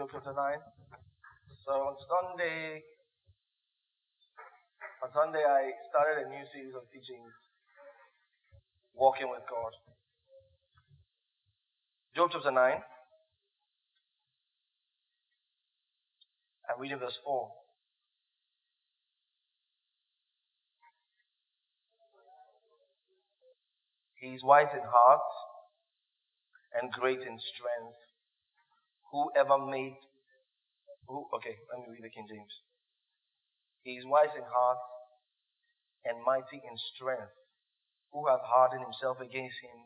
Job chapter 9. So on Sunday, on Sunday I started a new series of teachings, Walking with God. Job chapter 9. I'm reading verse 4. He is wise in heart and great in strength. Whoever made, who, okay, let me read the King James. He is wise in heart and mighty in strength. Who have hardened himself against him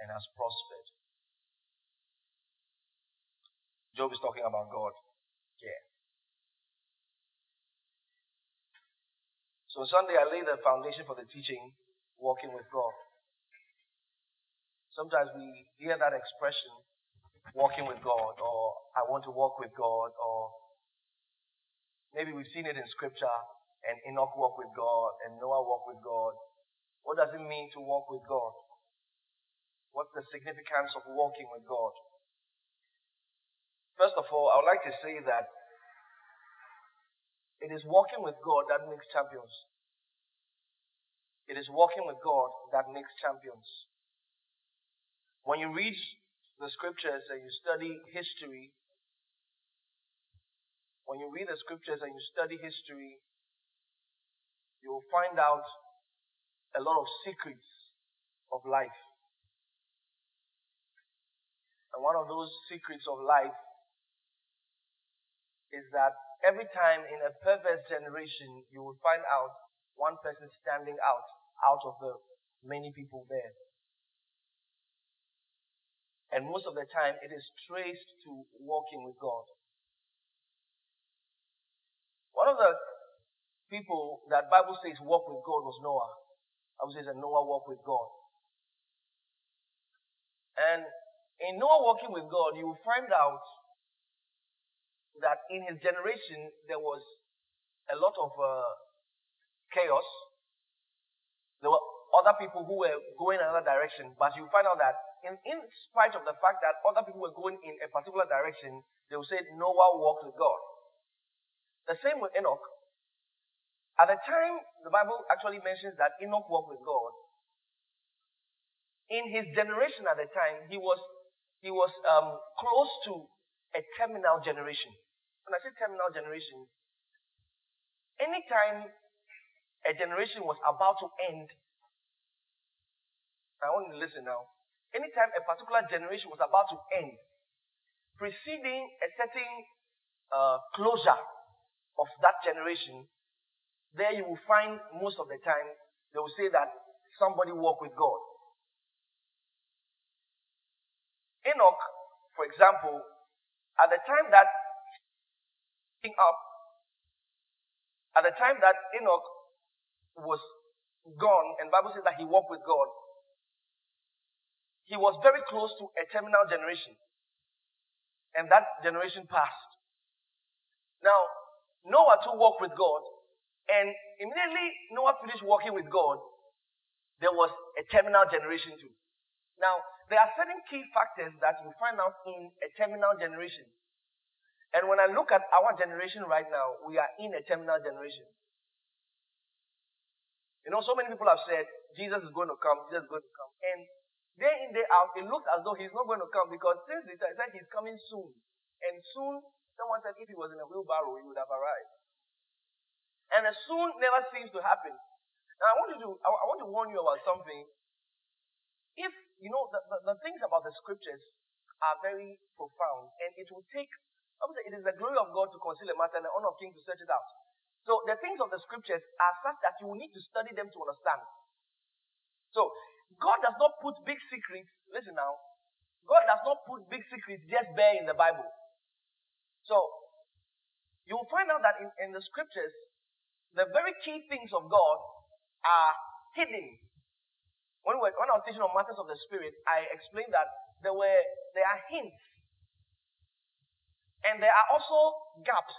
and has prospered. Job is talking about God. Yeah. So Sunday I laid the foundation for the teaching, walking with God. Sometimes we hear that expression, walking with God, or I want to walk with God, or maybe we've seen it in scripture, and Enoch walked with God, and Noah walked with God. What does it mean to walk with God? What's the significance of walking with God? First of all, I would like to say that it is walking with God that makes champions. It is walking with God that makes champions. When you read the scriptures and you study history, when you read the scriptures and you study history, you will find out a lot of secrets of life. And one of those secrets of life is that every time in a perverse generation, you will find out one person standing out out of the many people there. And most of the time, it is traced to walking with God. One of the people that Bible says walk with God was Noah. Bible says that Noah walked with God. And in Noah walking with God, you will find out that in his generation there was a lot of uh, chaos. There were other people who were going another direction, but you find out that in, in spite of the fact that other people were going in a particular direction, they would say Noah walked with God. The same with Enoch. At the time, the Bible actually mentions that Enoch walked with God. In his generation at the time, he was he was um, close to a terminal generation. When I say terminal generation, anytime a generation was about to end, I want you to listen now anytime a particular generation was about to end, preceding a certain uh, closure of that generation, there you will find most of the time they will say that somebody walked with God. Enoch, for example, at the time that up, at the time that Enoch was gone, and Bible says that he walked with God, he was very close to a terminal generation. And that generation passed. Now, Noah too walked with God. And immediately Noah finished walking with God, there was a terminal generation too. Now, there are certain key factors that you find out in a terminal generation. And when I look at our generation right now, we are in a terminal generation. You know, so many people have said, Jesus is going to come, Jesus is going to come. And Day in, day out, it looks as though he's not going to come because since he said he's coming soon, and soon, someone said if he was in a wheelbarrow, he would have arrived. And the soon never seems to happen. Now, I want you to, I, I want to warn you about something. If, you know, the, the, the things about the scriptures are very profound, and it will take, obviously, it is the glory of God to conceal a matter and the honor of King to search it out. So the things of the scriptures are such that you will need to study them to understand. So God does not put big secrets, listen now, God does not put big secrets just there in the Bible. So, you'll find out that in, in the scriptures, the very key things of God are hidden. When, we, when I was teaching on matters of the Spirit, I explained that there were there are hints, and there are also gaps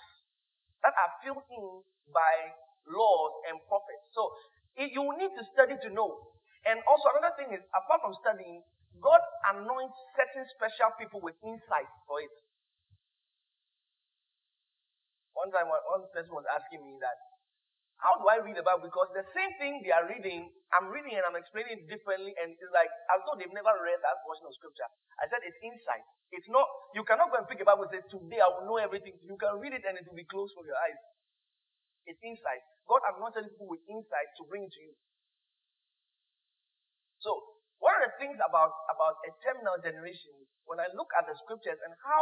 that are filled in by laws and prophets. So you need to study to know and also another thing is, apart from studying, God anoints certain special people with insight for it. One time, one person was asking me that, how do I read the Bible? Because the same thing they are reading, I'm reading and I'm explaining it differently, and it's like as though they've never read that portion of scripture. I said it's insight. It's not, you cannot go and pick a Bible and say, Today I will know everything. You can read it and it will be closed for your eyes. It's insight. God anointed people with insight to bring to you. So, one of the things about, about a terminal generation, when I look at the scriptures and how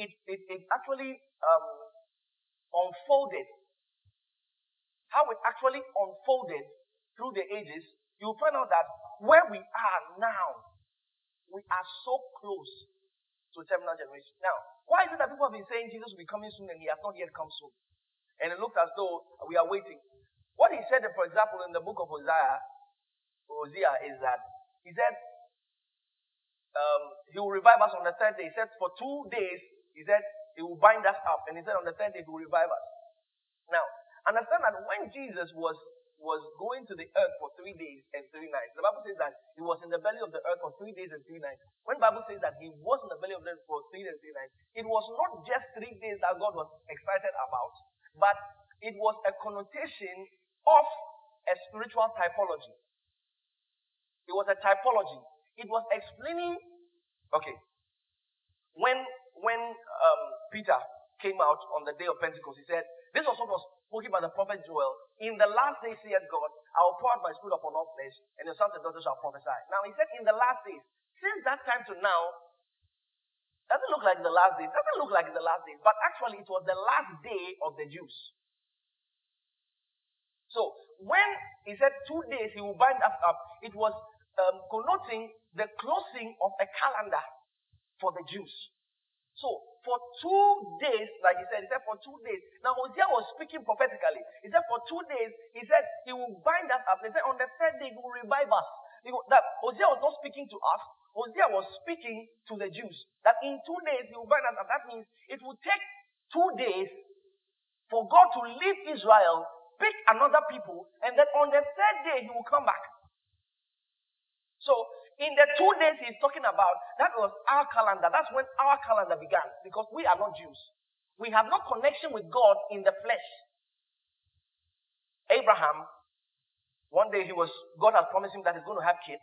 it, it, it actually um, unfolded how it actually unfolded through the ages, you'll find out that where we are now, we are so close to terminal generation. Now, why is it that people have been saying Jesus will be coming soon and he has not yet come soon? And it looks as though we are waiting. What he said, for example, in the book of Hosea, Hosea is that he said um, he will revive us on the third day. He said for two days, he said he will bind us up, and he said on the third day he will revive us. Now, Understand that when Jesus was was going to the earth for three days and three nights. The Bible says that he was in the belly of the earth for three days and three nights. When Bible says that he was in the belly of the earth for three days and three nights, it was not just three days that God was excited about, but it was a connotation of a spiritual typology. It was a typology. It was explaining, okay, when when um, Peter came out on the day of Pentecost, he said, this what was spoken by the prophet Joel. In the last days, saith God, I will pour out my spirit upon all flesh, and your sons and daughters shall prophesy. Now, he said, in the last days. Since that time to now, doesn't look like the last days. Doesn't look like the last days. But actually, it was the last day of the Jews. So, when he said two days he will bind us up, it was um, connoting the closing of a calendar for the Jews. So, for two days, like he said, he said for two days. Now Hosea was speaking prophetically. He said for two days, he said he will bind us up. He said on the third day he will revive us. that Hosea was not speaking to us. Hosea was speaking to the Jews. That in two days he will bind us up. That means it will take two days for God to leave Israel, pick another people, and then on the third day he will come back. So in the two days he's talking about, that was our calendar. That's when our calendar began because we are not Jews. We have no connection with God in the flesh. Abraham, one day he was, God has promised him that he's going to have kids.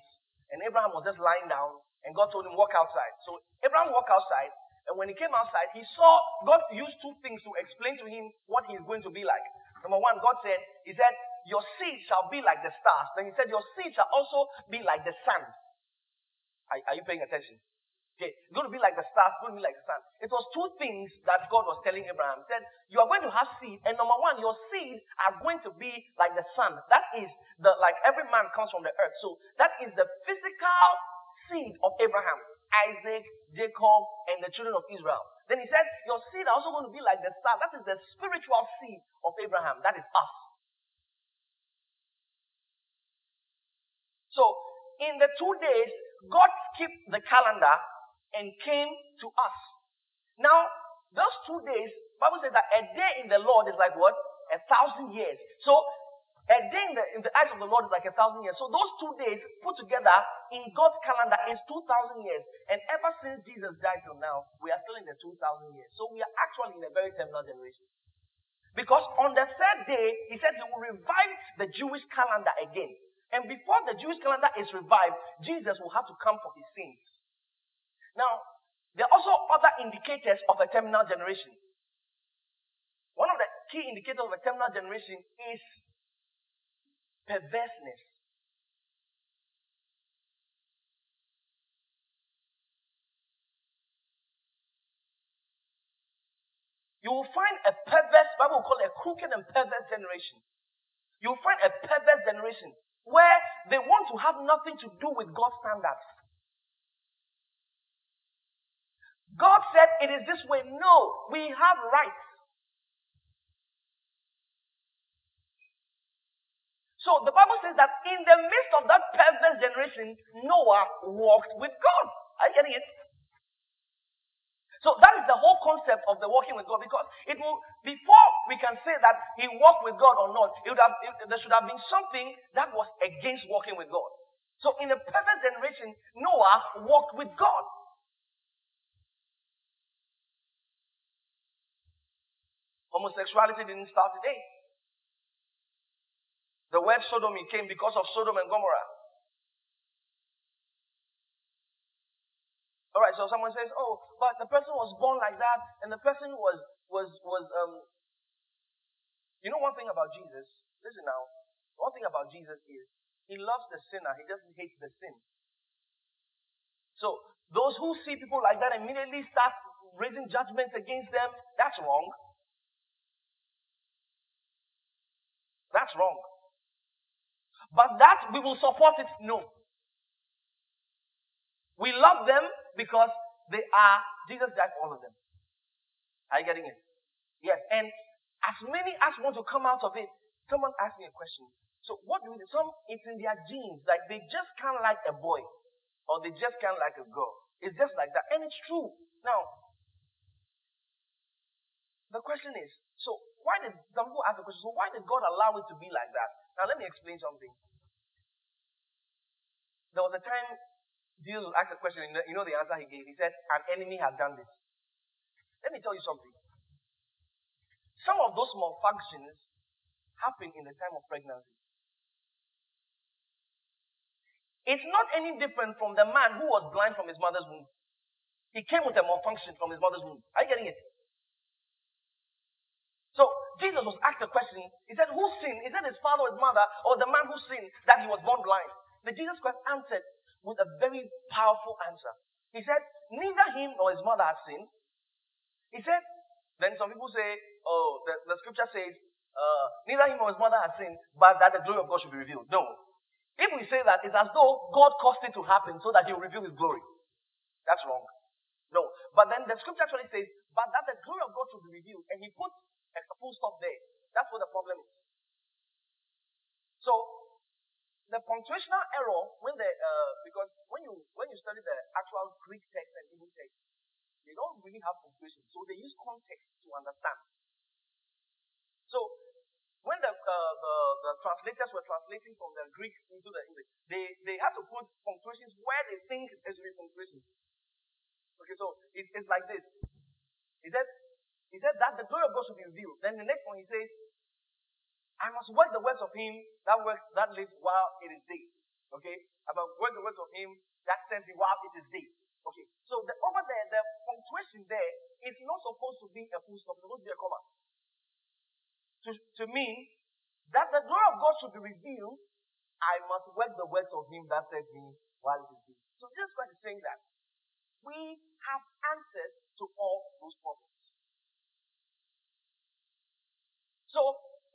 And Abraham was just lying down and God told him, walk outside. So Abraham walked outside. And when he came outside, he saw God used two things to explain to him what he's going to be like. Number one, God said, He said, Your seed shall be like the stars. Then He said, Your seed shall also be like the sun. Are, are you paying attention? Okay, it's going to be like the stars, it's going to be like the sun. It was two things that God was telling Abraham. He said, You are going to have seed, and number one, your seed are going to be like the sun. That is the like every man comes from the earth. So that is the physical seed of Abraham, Isaac, Jacob, and the children of Israel. Then he said, Your seed are also going to be like the star. That is the spiritual seed of Abraham. That is us. So in the two days, God skipped the calendar and came to us. Now, those two days, Bible says that a day in the Lord is like what? A thousand years. So, a day in the, in the eyes of the Lord is like a thousand years. So those two days put together in God's calendar is 2,000 years. And ever since Jesus died till now, we are still in the 2,000 years. So we are actually in a very terminal generation. Because on the third day, he said he will revive the Jewish calendar again. And before the Jewish calendar is revived, Jesus will have to come for his sins. Now, there are also other indicators of a terminal generation. One of the key indicators of a terminal generation is perverseness. You will find a perverse, Bible will call it a crooked and perverse generation. You will find a perverse generation where they want to have nothing to do with God's standards. God said it is this way. No, we have rights. So the Bible says that in the midst of that perverse generation, Noah walked with God. Are you getting it? So that is the whole concept of the walking with God because it will, before we can say that he walked with God or not, it would have, it, there should have been something that was against walking with God. So in a perfect generation, Noah walked with God. homosexuality didn't start today. The word sodomy came because of Sodom and Gomorrah. All right, so someone says, "Oh, but the person was born like that, and the person was was was um." You know one thing about Jesus. Listen now. One thing about Jesus is he loves the sinner. He doesn't hate the sin. So those who see people like that immediately start raising judgments against them. That's wrong. That's wrong. But that we will support it, no. We love them because they are, Jesus died for all of them. Are you getting it? Yes. And as many as want to come out of it, someone asked me a question. So what do we do? Some, it's in their genes. Like they just can't like a boy or they just can't like a girl. It's just like that. And it's true. Now, the question is, so why did some people ask the question, so why did God allow it to be like that? Now let me explain something. There was a time Jesus asked a question, and you know the answer he gave. He said, An enemy has done this. Let me tell you something. Some of those malfunctions happen in the time of pregnancy. It's not any different from the man who was blind from his mother's womb. He came with a malfunction from his mother's womb. Are you getting it? So Jesus was asked a question. He said, Who sinned? Is it his father or his mother or the man who sinned that he was born blind? But Jesus Christ answered with a very powerful answer. He said, Neither him nor his mother has sinned. He said, Then some people say, Oh, the, the scripture says, uh, Neither him nor his mother has sinned, but that the glory of God should be revealed. No. If we say that, it's as though God caused it to happen so that he will reveal his glory. That's wrong. No. But then the scripture actually says, But that the glory of God should be revealed. And he put a full stop there. That's what the problem is. So the punctuational error when the uh, because when you when you study the actual Greek text and Hebrew text, they don't really have punctuation, so they use context to understand. So when the, uh, the the translators were translating from the Greek into the English, they they had to put punctuations where they think there should be punctuations. Okay, so it's, it's like this. He said he said that the glory of God should be revealed. Then the next one he says I must work the works of him that works that lives while it is day. Okay? I must work the works of him that sends me while it is day. Okay. So the, over there, the punctuation there is not supposed to be a full stop, it's supposed to be a comma. To, to mean that the glory of God should be revealed, I must work the works of him that sends me while it is day. So Jesus Christ is saying that we have answers to all those problems. So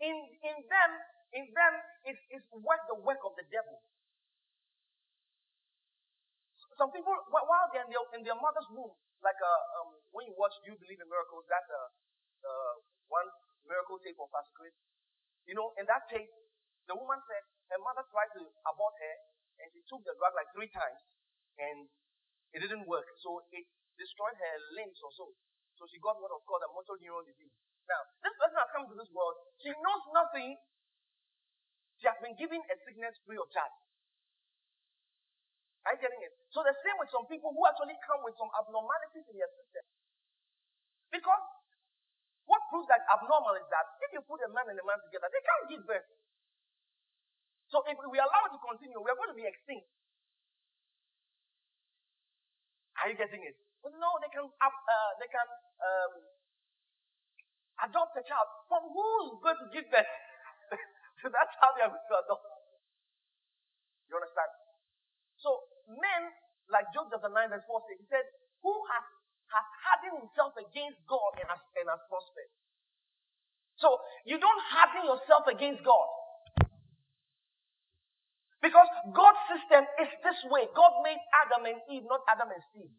in, in them, in them is, is work the work of the devil. Some people, while they're in their, in their mother's womb, like uh, um, when you watch Do You Believe in Miracles, that uh, uh, one miracle tape of Pastor Chris, you know, in that tape, the woman said her mother tried to abort her, and she took the drug like three times, and it didn't work. So it destroyed her limbs or so. So she got what was called a motor neuron disease. Now, this person has come to this world. She knows nothing. She has been given a sickness free of charge. Are you getting it? So the same with some people who actually come with some abnormalities in their system. Because what proves that abnormal is that if you put a man and a man together, they can't give birth. So if we allow it to continue, we are going to be extinct. Are you getting it? No, they can uh, they can um, adopt a child from who's going to give birth. so that's how they are going to adopt. You understand? So men, like Job chapter 9, verse 4 says, he said, Who has has hardened himself against God and has, and has prospered. So you don't harden yourself against God. Because God's system is this way. God made Adam and Eve, not Adam and Steve.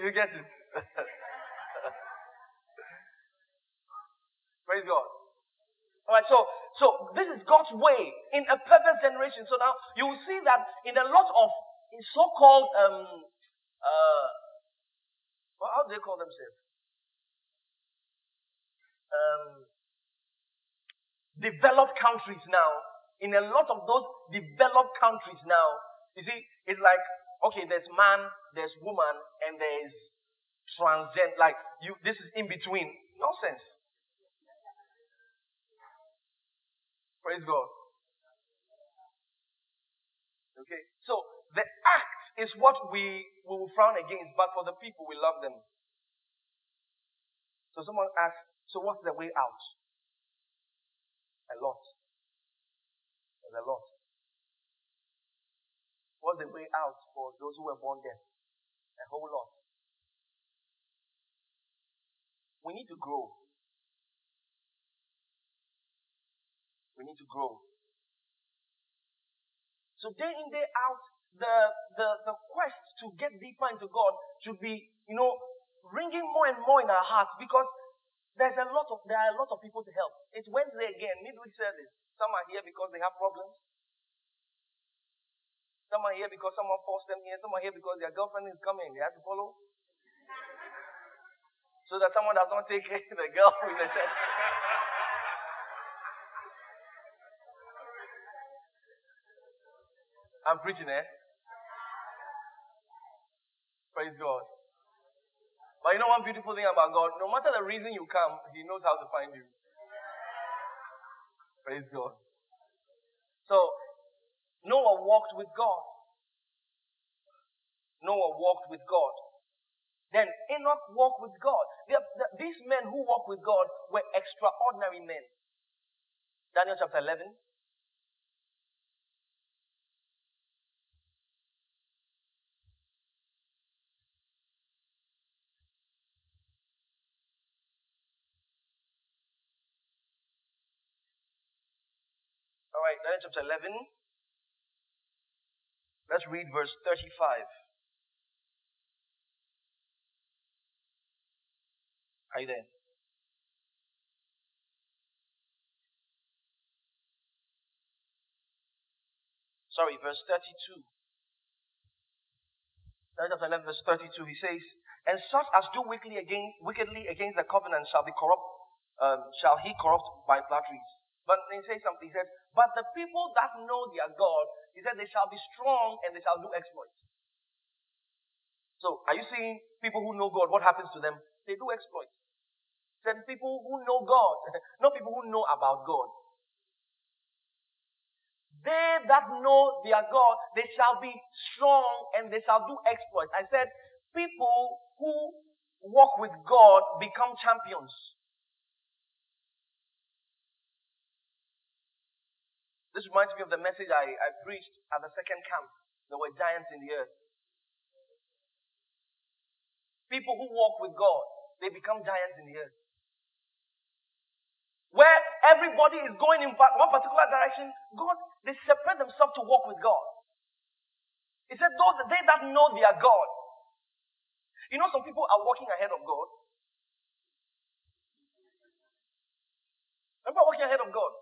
You get it? Praise God. All right, so so this is God's way in a perfect generation. So now you will see that in a lot of so-called um uh well, how do they call themselves? Um, developed countries now. In a lot of those developed countries now, you see, it's like okay, there's man, there's woman, and there's transgender, like you, this is in between. Nonsense. Praise God. Okay, so the act is what we will frown against, but for the people, we love them. So someone asks, so what's the way out? A lot. There's a lot. What's the way out for those who were born deaf? A whole lot. We need to grow. We need to grow. So day in, day out, the, the, the quest to get deeper into God should be, you know, ringing more and more in our hearts because there's a lot of there are a lot of people to help. It's Wednesday again, midweek service. Some are here because they have problems. Some are here because someone forced them here. Some are here because their girlfriend is coming. They have to follow. So that someone does not take the girl in the church. I'm preaching, eh? Praise God. But you know one beautiful thing about God? No matter the reason you come, He knows how to find you. Praise God. So, Noah walked with God. Noah walked with God. Then Enoch walked with God. these men who walked with God were extraordinary men. Daniel chapter 11. All right, Daniel chapter 11. Let's read verse 35. Are you there? Sorry, verse 32. Daniel chapter 11, verse 32, he says, And such as do wickedly against, wickedly against the covenant shall be corrupt, um, shall he corrupt by flatteries. But he says something. He says, But the people that know their God, he said, they shall be strong and they shall do exploits. So, are you seeing people who know God? What happens to them? They do exploits. Said people who know God, not people who know about God. They that know their God, they shall be strong and they shall do exploits. I said, people who walk with God become champions. This reminds me of the message I, I preached at the second camp. There were giants in the earth. People who walk with God, they become giants in the earth. Where everybody is going in one particular direction, God, they separate themselves to walk with God. He said, those they that know their God. You know, some people are walking ahead of God. Are walking ahead of God.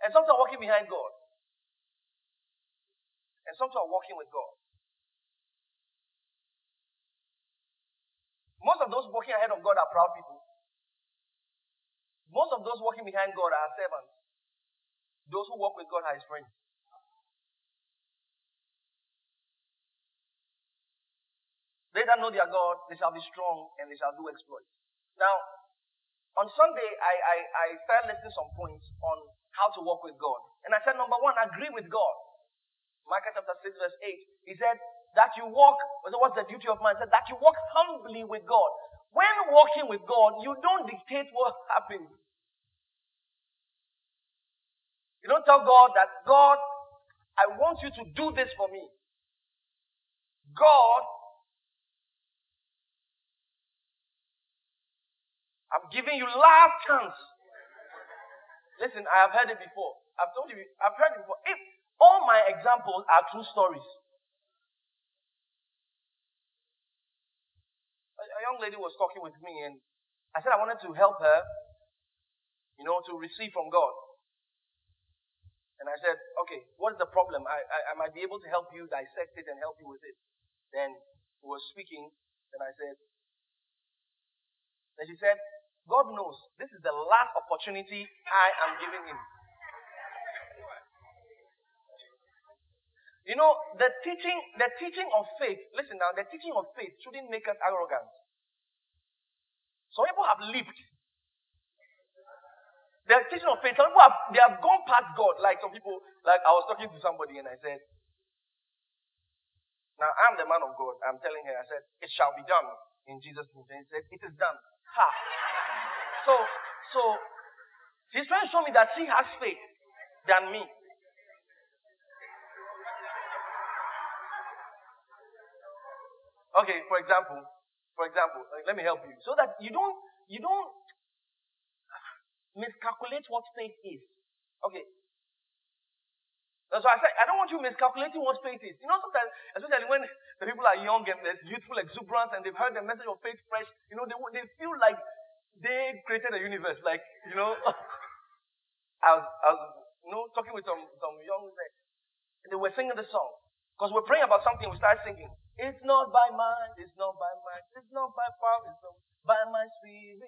And some are walking behind God. And some are walking with God. Most of those walking ahead of God are proud people. Most of those walking behind God are servants. Those who walk with God are his friends. They that know their God, they shall be strong and they shall do exploits. Now, on Sunday, I, I, I started listing some points on how to walk with God. And I said, number one, agree with God. Micah chapter 6, verse 8. He said, that you walk, what's the duty of man? He said, that you walk humbly with God. When walking with God, you don't dictate what happens. You don't tell God that, God, I want you to do this for me. God, I'm giving you last chance. Listen, I have heard it before. I've told you, I've heard it before. If all my examples are true stories. A, a young lady was talking with me, and I said I wanted to help her, you know, to receive from God. And I said, okay, what is the problem? I, I, I might be able to help you dissect it and help you with it. Then he was speaking, and I said, then she said, God knows this is the last opportunity I am giving him. You know, the teaching, the teaching of faith, listen now, the teaching of faith shouldn't make us arrogant. Some people have leaped. The teaching of faith, some people have they have gone past God. Like some people, like I was talking to somebody and I said, Now I'm the man of God. I'm telling her, I said, It shall be done in Jesus' name. And he said, It is done. Ha. So, so she's trying to show me that she has faith than me. Okay, for example, for example, uh, let me help you. So that you don't you don't miscalculate what faith is. Okay. That's why I said I don't want you miscalculating what faith is. You know, sometimes, especially when the people are young and there's youthful exuberance and they've heard the message of faith fresh, you know, they, they feel like they created a universe. Like, you know, I was, I was, you know, talking with some, some young, and they were singing the song. Because we're praying about something, we start singing. It's not by mind, it's not by might, it's not by power, it's not by my spirit.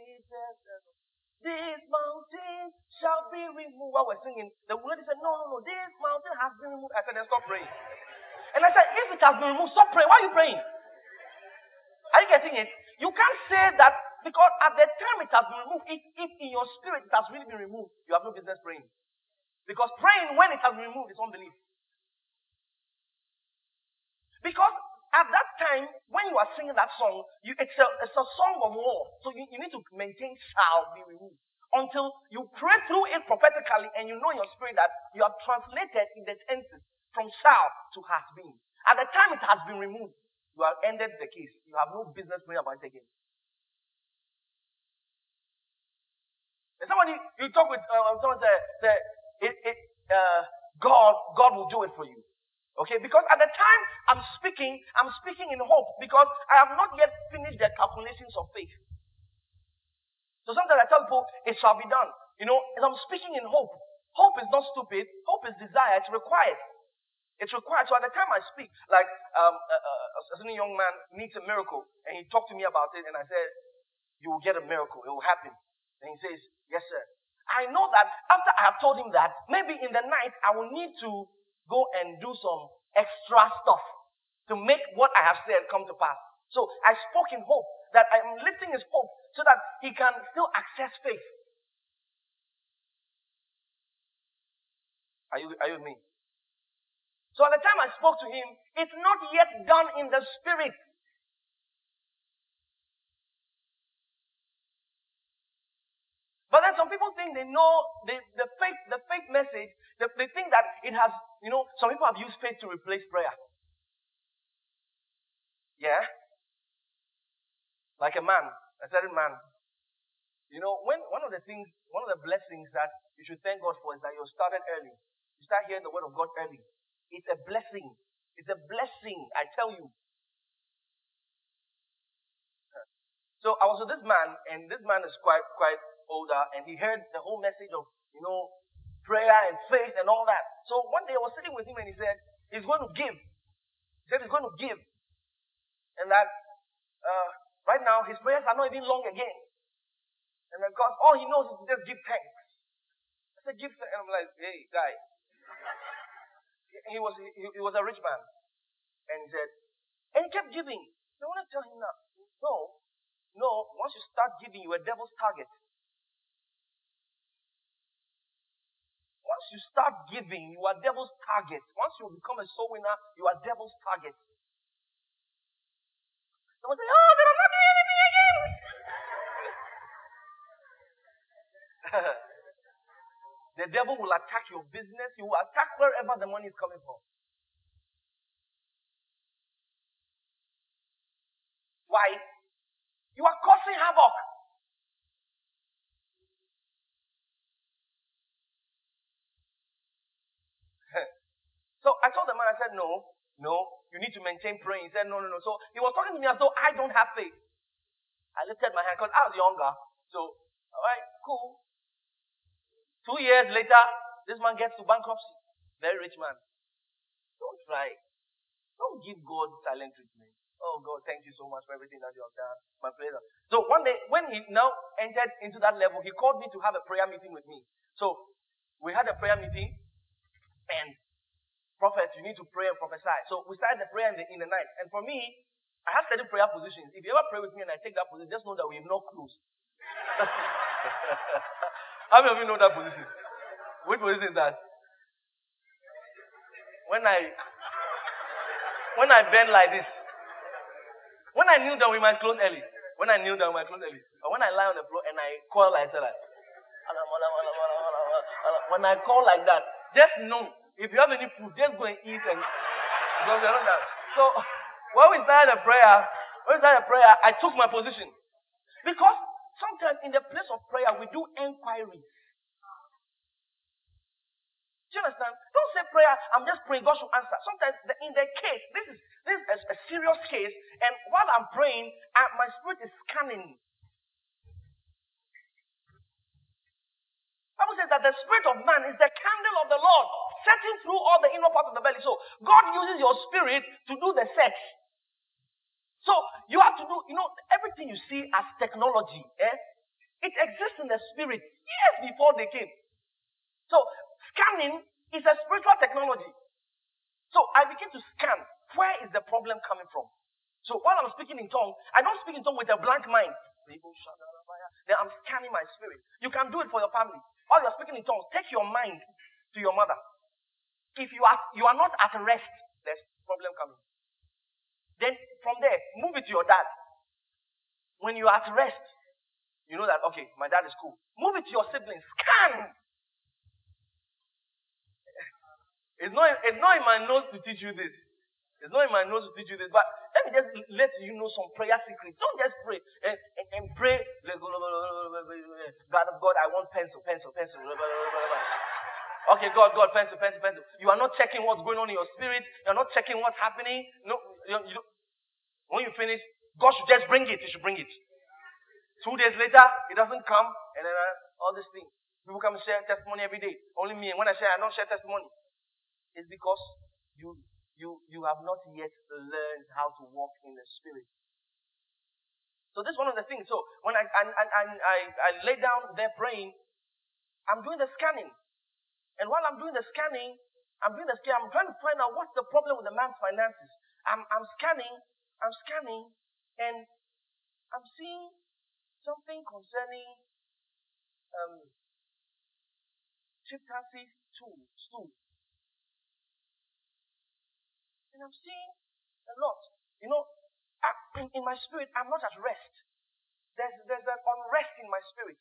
This mountain shall be removed. While we're singing, the lady said, No, no, no, this mountain has been removed. I said, Then stop praying. And I said, If it has been removed, stop praying. Why are you praying? Are you getting it? You can't say that because at the time it has been removed, if, if in your spirit it has really been removed, you have no business praying. Because praying when it has been removed is unbelief. Because at that time, when you are singing that song, you, it's, a, it's a song of war. So you, you need to maintain shall be removed. Until you pray through it prophetically and you know in your spirit that you have translated in the tenses from shall to has been. At the time it has been removed, you have ended the case. You have no business praying about it again. And somebody, you talk with uh, someone say, say it, it, uh, God, God will do it for you. Okay, because at the time I'm speaking, I'm speaking in hope because I have not yet finished the calculations of faith. So sometimes I tell people, it shall be done. You know, as I'm speaking in hope, hope is not stupid, hope is desire, it's required. It's required. So at the time I speak, like um, a, a, a young man needs a miracle, and he talked to me about it, and I said, You will get a miracle, it will happen. And he says, Yes, sir. I know that after I have told him that, maybe in the night I will need to go and do some extra stuff to make what I have said come to pass. So I spoke in hope that I am lifting his hope so that he can still access faith. Are you, are you with me? So at the time I spoke to him, it's not yet done in the spirit. But then some people think they know the, the faith, the faith message, they, they think that it has, you know, some people have used faith to replace prayer. Yeah? Like a man, a certain man. You know, when one of the things, one of the blessings that you should thank God for is that you started early. You start hearing the word of God early. It's a blessing. It's a blessing, I tell you. So I was with this man, and this man is quite quite older and he heard the whole message of, you know, prayer and faith and all that. So one day I was sitting with him and he said, he's going to give. He said he's going to give. And that uh, right now his prayers are not even long again. And because all he knows is to just give thanks. I said, give thanks. And I'm like, hey, guy. he was he, he was a rich man. And he said, and he kept giving. I want to tell him now, no, no, once you start giving, you're a devil's target. Once you start giving, you are devil's target. Once you become a soul winner, you are devil's target. Someone say, Oh, then I'm not doing anything again. the devil will attack your business. He will attack wherever the money is coming from. Why? You are causing havoc. So I told the man, I said, no, no, you need to maintain praying. He said, no, no, no. So he was talking to me as though I don't have faith. I lifted my hand because I was younger. So, all right, cool. Two years later, this man gets to bankruptcy. Very rich man. Don't try. Don't give God silent treatment. Oh God, thank you so much for everything that you have done. My pleasure. So one day, when he now entered into that level, he called me to have a prayer meeting with me. So we had a prayer meeting, and prophet, you need to pray and prophesy. So we started the prayer in the, in the night. And for me, I have certain prayer positions. If you ever pray with me and I take that position, just know that we have not closed. How many of you know that position? Which position is that? When I when I bend like this, when I kneel down, we might close early. When I kneel down, we might close early. But when I lie on the floor and I call like that, when I call like that, just know if you have any food, just go and eat and so when we started the prayer, when we started the prayer, I took my position. Because sometimes in the place of prayer, we do inquiries. Do you understand? Don't say prayer, I'm just praying, God should answer. Sometimes the, in the case, this is this is a, a serious case, and while I'm praying, uh, my spirit is scanning. Bible says that the spirit of man is the candle of the Lord, setting through all the inner part of the belly. So God uses your spirit to do the sex. So you have to do, you know, everything you see as technology, eh? It exists in the spirit years before they came. So scanning is a spiritual technology. So I begin to scan where is the problem coming from. So while I'm speaking in tongues, I don't speak in tongues with a blank mind. Then I'm scanning my spirit. You can do it for your family. While you're speaking in tongues, take your mind to your mother. If you are you are not at rest, there's problem coming. Then from there, move it to your dad. When you're at rest, you know that, okay, my dad is cool. Move it to your siblings. Scan. It's not, it's not in my nose to teach you this. It's not in my nose to teach you this. But let me just let you know some prayer secrets. Don't just pray and, and, and pray. God of God, I want pencil, pencil, pencil. Okay, God, God, pencil, pencil, pencil. You are not checking what's going on in your spirit. You're not checking what's happening. No, you, you, when you finish, God should just bring it. You should bring it. Two days later, it doesn't come, and then uh, all these things. People come and share testimony every day. Only me. And when I share, I don't share testimony. It's because you you you have not yet learned how to walk in the spirit. So this is one of the things. So when I I, I, I, I lay down there praying, I'm doing the scanning. And while I'm doing the scanning, I'm doing the scan, I'm trying to find out what's the problem with the man's finances. I'm, I'm scanning, I'm scanning, and I'm seeing something concerning um, chieftaincy stool, stool. And I'm seeing a lot. You know, I, in, in my spirit, I'm not at rest. There's, there's an unrest in my spirit.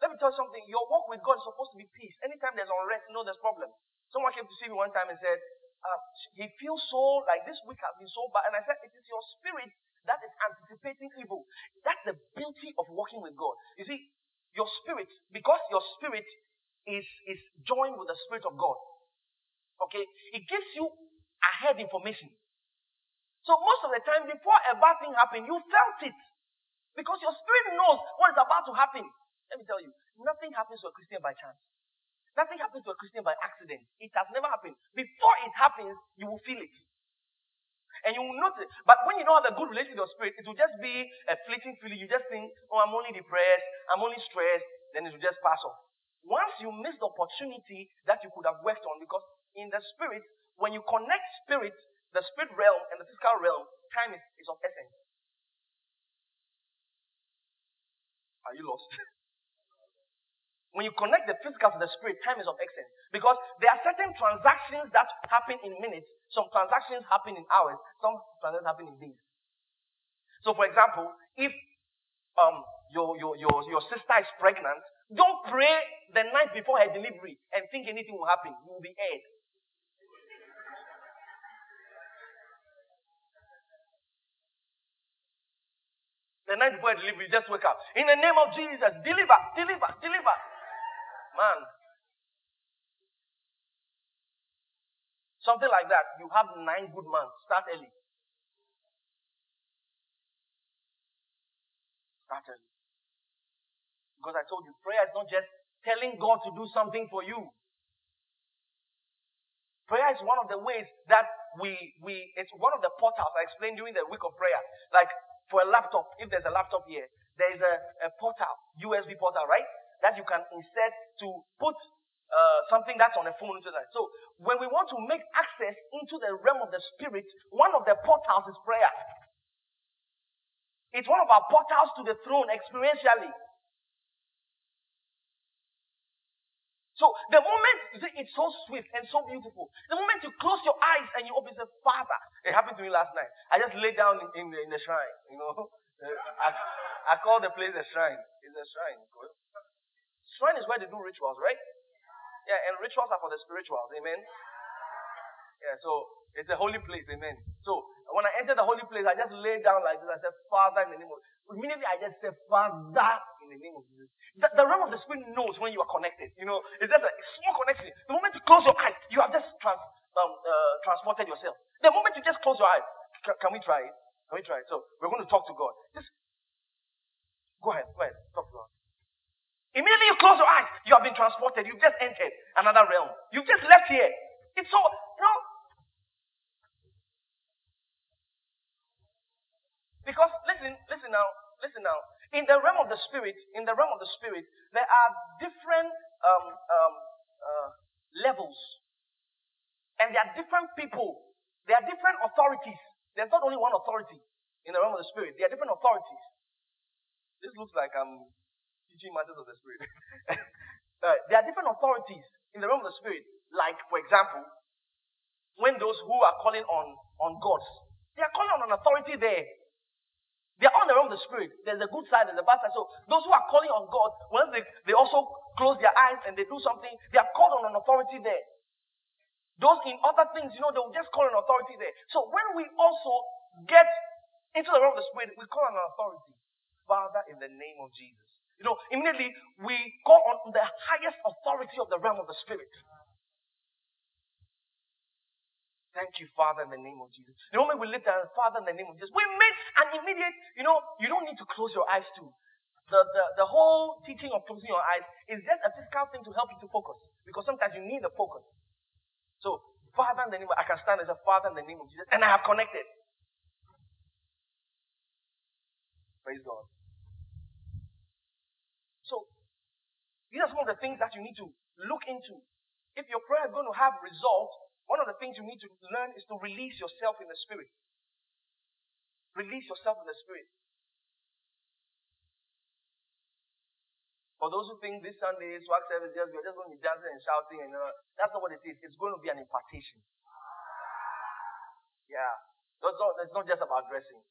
Let me tell you something. Your walk with God is supposed to be peace. Anytime there's unrest, you know there's problem. Someone came to see me one time and said, uh, he feels so like this week has been so bad. And I said, it is your spirit that is anticipating evil. That's the beauty of walking with God. You see, your spirit, because your spirit is, is joined with the spirit of God. Okay? It gives you ahead information. So most of the time, before a bad thing happened, you felt it. Because your spirit knows what is about to happen. Let me tell you, nothing happens to a Christian by chance. Nothing happens to a Christian by accident. It has never happened. Before it happens, you will feel it. And you will notice. But when you don't have a good relationship with your spirit, it will just be a fleeting feeling. You just think, oh, I'm only depressed, I'm only stressed, then it will just pass off. Once you miss the opportunity that you could have worked on, because in the spirit, when you connect spirit, the spirit realm and the physical realm, time is, is of essence. Are you lost? When you connect the physical to the spirit, time is of essence. Because there are certain transactions that happen in minutes, some transactions happen in hours, some transactions happen in days. So, for example, if um, your, your, your, your sister is pregnant, don't pray the night before her delivery and think anything will happen. You will be aired. The night before delivery, just wake up. In the name of Jesus, deliver, deliver, deliver. Man. Something like that. You have nine good months. Start early. Start early. Because I told you, prayer is not just telling God to do something for you. Prayer is one of the ways that we, we, it's one of the portals I explained during the week of prayer. Like for a laptop, if there's a laptop here, there is a, a portal, USB portal, right? That you can insert to put uh, something that's on a phone into that. So when we want to make access into the realm of the spirit, one of the portals is prayer. It's one of our portals to the throne experientially. So the moment see, it's so swift and so beautiful. The moment you close your eyes and you open, say, Father, it happened to me last night. I just lay down in, in, the, in the shrine. You know, I, I call the place a shrine. It's a shrine. Shrine is where they do rituals, right? Yeah, and rituals are for the spirituals. Amen. Yeah, so it's a holy place. Amen. So when I enter the holy place, I just lay down like this. I said, Father, in the name of Immediately I just said, Father, in the name of Jesus. The, the, realm of the spirit knows when you are connected. You know, it's just a small connection. The moment you close your eyes, you have just trans, um, uh, transported yourself. The moment you just close your eyes, can, can, we try it? Can we try it? So we're going to talk to God. Just go ahead, go ahead, talk to God. Immediately you close your eyes, you have been transported. You've just entered another realm. You've just left here. It's so, you know, Because listen, listen now, listen now. In the realm of the spirit, in the realm of the spirit, there are different um, um, uh, levels, and there are different people. There are different authorities. There's not only one authority in the realm of the spirit. There are different authorities. This looks like I'm teaching matters of the spirit. uh, there are different authorities in the realm of the spirit. Like, for example, when those who are calling on on gods, they are calling on an authority there they are on the realm of the spirit. There's a good side, there's a bad side. So those who are calling on God, once they, they also close their eyes and they do something, they are called on an authority there. Those in other things, you know, they will just call an authority there. So when we also get into the realm of the spirit, we call on an authority. Father, in the name of Jesus. You know, immediately we call on the highest authority of the realm of the spirit. Thank you, Father, in the name of Jesus. The moment we lift our Father in the name of Jesus, we make an immediate, you know, you don't need to close your eyes to. The, the, the whole teaching of closing your eyes is just a physical thing to help you to focus. Because sometimes you need a focus. So, Father, in the name of, I can stand as a Father in the name of Jesus, and I have connected. Praise God. So, these are some of the things that you need to look into. If your prayer is going to have results, one of the things you need to learn is to release yourself in the spirit. Release yourself in the spirit. For those who think this Sunday is swag service just we're just going to be dancing and shouting and uh, that's not what it is. It's going to be an impartation. Yeah. Not, it's not just about dressing.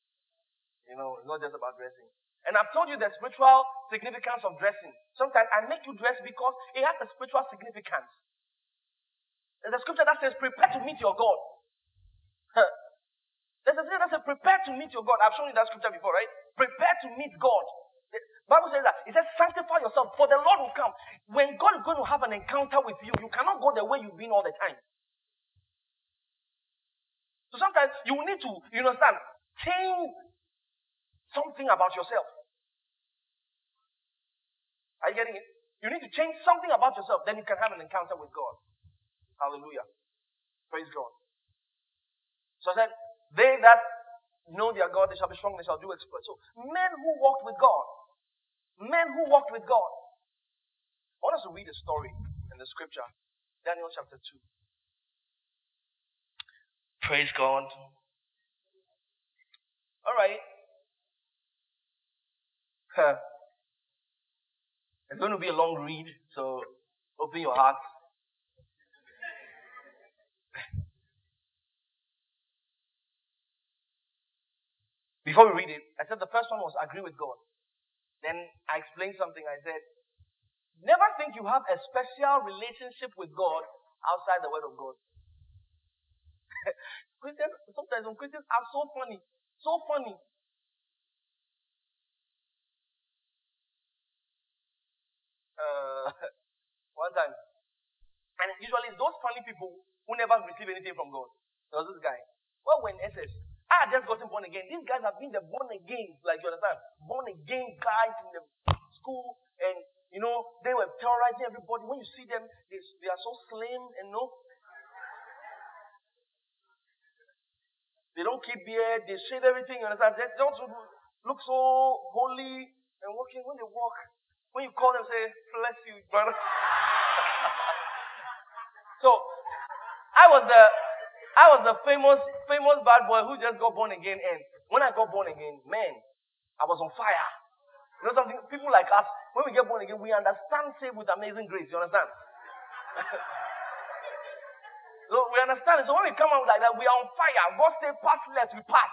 You know, it's not just about dressing. And I've told you the spiritual significance of dressing. Sometimes I make you dress because it has a spiritual significance. There's a scripture that says, prepare to meet your God. There's a scripture that says, prepare to meet your God. I've shown you that scripture before, right? Prepare to meet God. The Bible says that. It says, sanctify yourself, for the Lord will come. When God is going to have an encounter with you, you cannot go the way you've been all the time. So sometimes you need to, you understand, change something about yourself. Are you getting it? You need to change something about yourself, then you can have an encounter with God. Hallelujah. Praise God. So I said, they that know their God, they shall be strong, they shall do exploits. So men who walked with God, men who walked with God. I want us to read a story in the scripture, Daniel chapter 2. Praise God. All right. It's going to be a long read, so open your hearts. Before we read it, I said the first one was agree with God. Then I explained something. I said, never think you have a special relationship with God outside the Word of God. Christians, sometimes some Christians are so funny. So funny. Uh, one time. And usually it's those funny people who never receive anything from God. There was this guy. Well, when SS, I had just gotten born again. These guys have been the born again, like you understand, born again guys in the school, and you know they were terrorizing everybody. When you see them, they, they are so slim and you know they don't keep beard, they shave everything. You understand? They don't look so holy and walking. When they walk, when you call them, say, "Bless you, brother." So I was the I was the famous famous bad boy who just got born again. And when I got born again, man, I was on fire. You know something? People like us, when we get born again, we understand save with amazing grace. You understand? So we understand. So when we come out like that, we are on fire. God say pass left, we pass.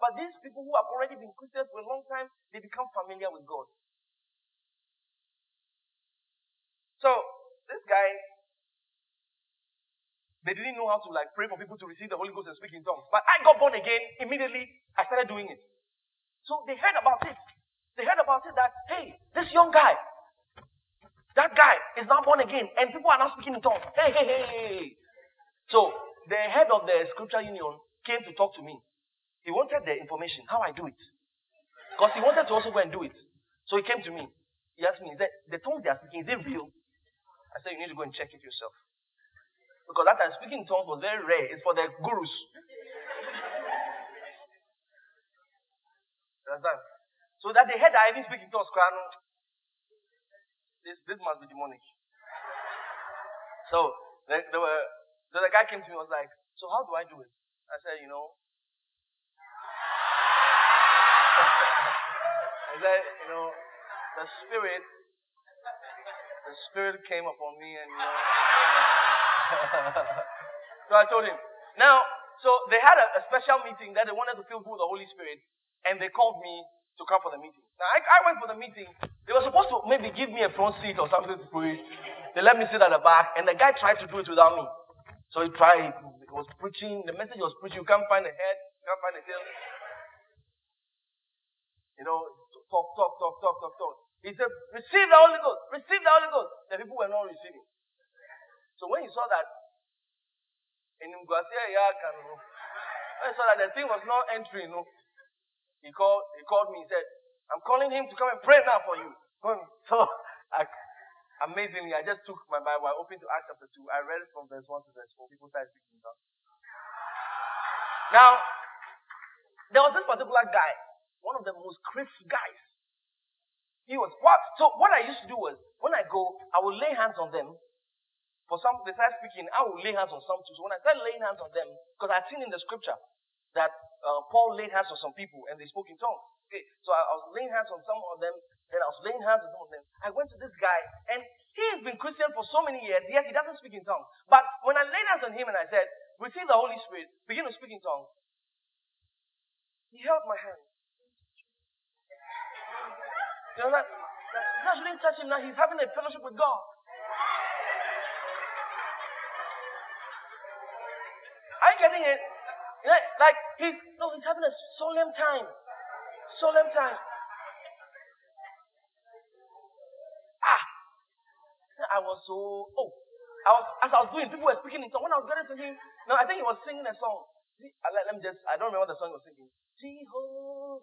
But these people who have already been Christians for a long time, they become familiar with God. So this guy, they didn't know how to like pray for people to receive the Holy Ghost and speak in tongues. But I got born again immediately. I started doing it. So they heard about it. They heard about it that hey, this young guy, that guy is now born again, and people are now speaking in tongues. Hey, hey, hey, hey. So the head of the scripture union came to talk to me. He wanted the information, how I do it. Because he wanted to also go and do it. So he came to me. He asked me, he said, the tongues they are speaking, is it real? I said, you need to go and check it yourself. Because that time speaking tongues was very rare. It's for the gurus. Understand? So that they heard I even speaking tongues, this, this must be demonic. So they were so the guy came to me and was like, So how do I do it? I said, You know, I said, You know, the Spirit, the Spirit came upon me and, you know. so I told him. Now, so they had a, a, special meeting that they wanted to fill with the Holy Spirit, and they called me to come for the meeting. Now, I, I went for the meeting. They were supposed to maybe give me a front seat or something to preach. They let me sit at the back, and the guy tried to do it without me. So he tried, he was preaching, the message was preaching, you can't find the head, you can't find the tail. You know, talk, talk, talk, talk, talk, talk. He said, receive the Holy Ghost, receive the Holy Ghost. The people were not receiving. So when he saw that, in Mgwasia Yakano, when he saw that the thing was not entering, he called, he called me, he said, I'm calling him to come and pray now for you. So I, Amazingly, I just took my Bible, I opened to Acts chapter 2. I read it from verse 1 to verse 4. People started speaking in tongues. Now, there was this particular guy, one of the most crisp guys. He was what? So what I used to do was when I go, I would lay hands on them. For some, they started speaking. I would lay hands on some too. So when I started laying hands on them, because I'd seen in the scripture that uh, Paul laid hands on some people and they spoke in tongues. Okay, so I, I was laying hands on some of them then I was laying hands on some of them. I went to this guy, and he's been Christian for so many years, yet he doesn't speak in tongues. But when I laid hands on him and I said, Receive the Holy Spirit, begin to speak in tongues, he held my hand. You know that? That didn't touch him now. He's having a fellowship with God. Are you getting it? You know, Like he's no, he's having a solemn time. Solemn time. Ah! I was so oh, I was as I was doing, people were speaking in tongues. When I was getting to him, no, I think he was singing a song. Let, let me just I don't remember what the song was singing. Jehovah,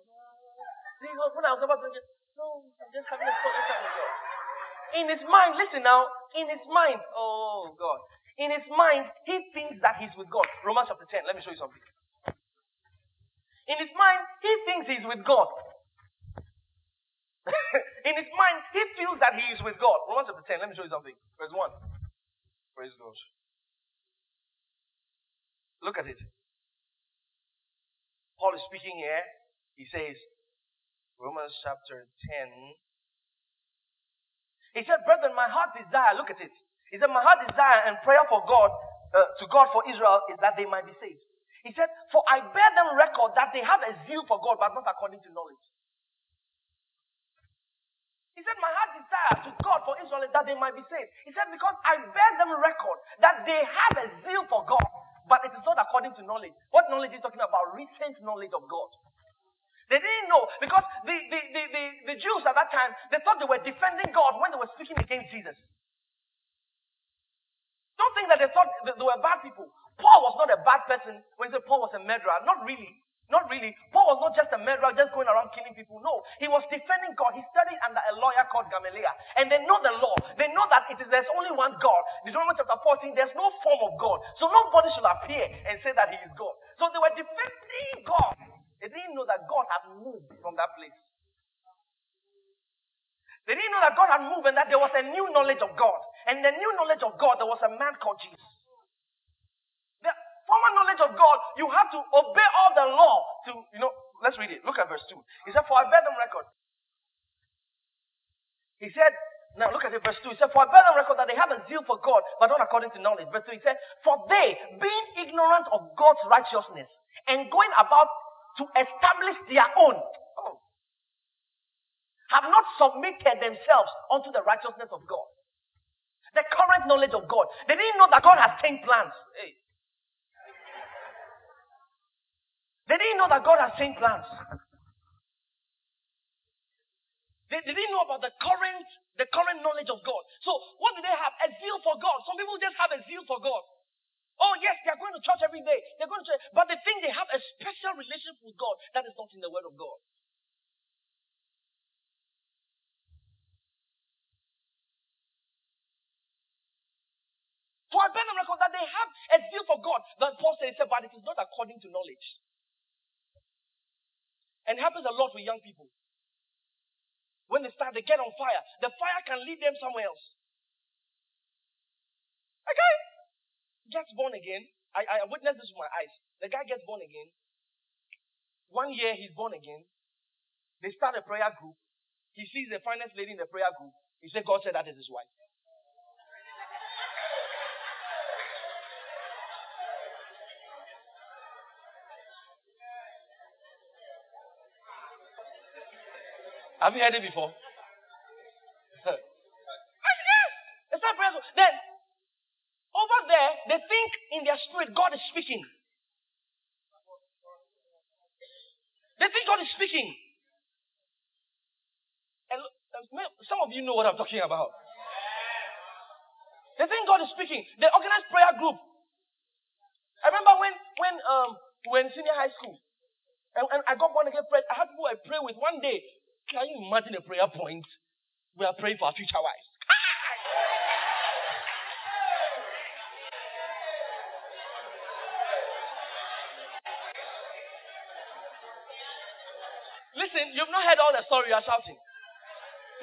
Jehovah. When I was about to sing, I'm just having a time with God. In his mind, listen now, in his mind, oh God, in his mind, he thinks that he's with God. Romans chapter 10. Let me show you something. In his mind, he thinks he's with God. in his mind, he feels that he is with God. Romans chapter 10, let me show you something. Verse 1. Praise God. Look at it. Paul is speaking here. He says, Romans chapter 10. He said, Brethren, my heart desire, look at it. He said, My heart desire and prayer for God, uh, to God for Israel, is that they might be saved. He said, For I bear them record that they have a zeal for God, but not according to knowledge. He said, My heart desire to God for Israel is that they might be saved. He said, Because I bear them record that they have a zeal for God, but it is not according to knowledge. What knowledge is talking about? Recent knowledge of God. They didn't know because the, the, the, the, the Jews at that time, they thought they were defending God when they were speaking against Jesus. Don't think that they thought they were bad people. Paul was not a bad person when he said Paul was a murderer. Not really. Not really. Paul was not just a murderer, just going around killing people. No, he was defending God. He studied under a lawyer called Gamaliel. And they know the law. They know that it is there's only one God. Deuteronomy chapter 14, there's no form of God. So nobody should appear and say that he is God. So they were defending God. They didn't know that God had moved from that place. They didn't know that God had moved and that there was a new knowledge of God. And the new knowledge of God, there was a man called Jesus. The former knowledge of God, you have to obey all the law to, you know, let's read it. Look at verse 2. He said, For I bear them record. He said, now look at it, verse 2. He said, For I bear them record that they have a zeal for God, but not according to knowledge. Verse 2, he said, For they, being ignorant of God's righteousness, and going about to establish their own, have not submitted themselves unto the righteousness of God the current knowledge of God. They didn't know that God has changed plans. Hey. They didn't know that God has changed plans. They, they didn't know about the current, the current knowledge of God. So what do they have? A zeal for God. Some people just have a zeal for God. Oh yes, they are going to church every day. They're going to church, but they think they have a special relationship with God that is not in the Word of God. For I bear them record that they have a zeal for God. That Paul said, but it is not according to knowledge. And happens a lot with young people. When they start, they get on fire. The fire can lead them somewhere else. Guy gets born again. I, I witnessed this with my eyes. The guy gets born again. One year he's born again. They start a prayer group. He sees the finest lady in the prayer group. He said, God said that is his wife. Have you heard it before? then, over there, they spirit God is speaking. They think God is speaking. And some of you know what I'm talking about. They think God is speaking. They organize prayer group. I remember when when um in senior high school, and, and I got born again. I had people I pray with. One day, can you imagine a prayer point? We are praying for our future wives. Listen, you've not heard all the story you are shouting.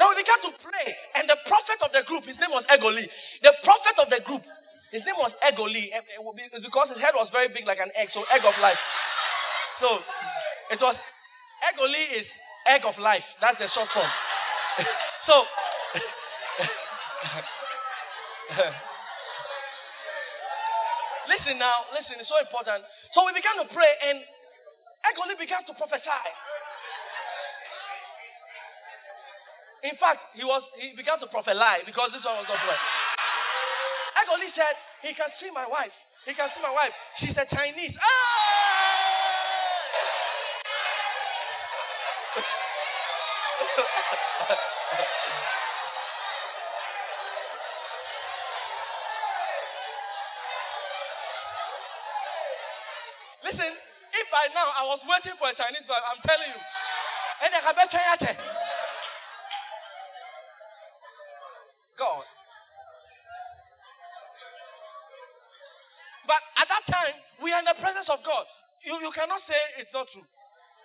Now we began to pray, and the prophet of the group, his name was Egoli. The prophet of the group, his name was Egoli, because his head was very big like an egg, so egg of life. So it was Egoli is Egg of life. That's the short form. so, listen now, listen, it's so important. So we began to pray, and Egoli began to prophesy. In fact, he was he began to prophesy because this one was not right. Egoli said, He can see my wife. He can see my wife. She's a Chinese. Ah! Listen, if by now I was waiting for a Chinese man, I'm telling you. Cannot say it's not true.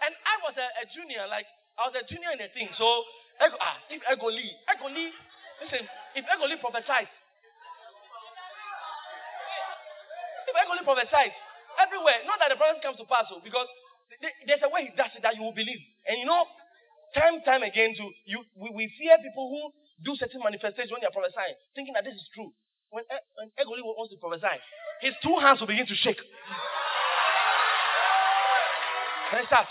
And I was a, a junior, like I was a junior in the thing. So, ah, if Egoli, Egoli, listen, if Egoli prophesies, if Egoli prophesies, everywhere, not that the prophecy comes to pass, oh, because there's a way he does it that you will believe. And you know, time time again, to you, we, we fear people who do certain manifestations when they are prophesying, thinking that this is true. When, when Egoli wants to prophesy, his two hands will begin to shake. Start.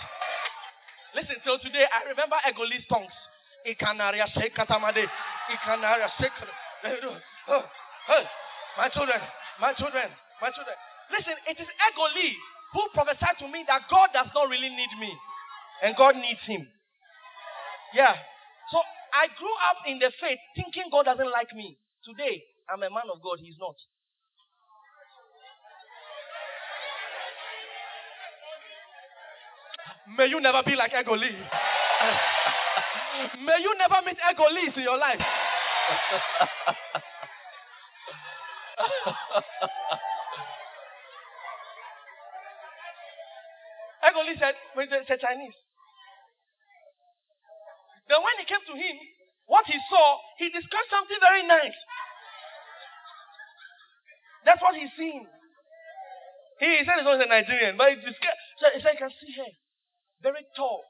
Listen, till today, I remember Egoli's tongues. Ikanaria shake katamade. Ikanaria shake. Oh, my children, my children, my children. Listen, it is Egoli who prophesied to me that God does not really need me. And God needs him. Yeah. So I grew up in the faith thinking God doesn't like me. Today, I'm a man of God. He's not. May you never be like Egoli. May you never meet Egolis in your life. Egoli said, said Chinese. Then when he came to him, what he saw, he discussed something very nice. That's what he's seeing. He said he's not a Nigerian, but he said he can see her. Very tall.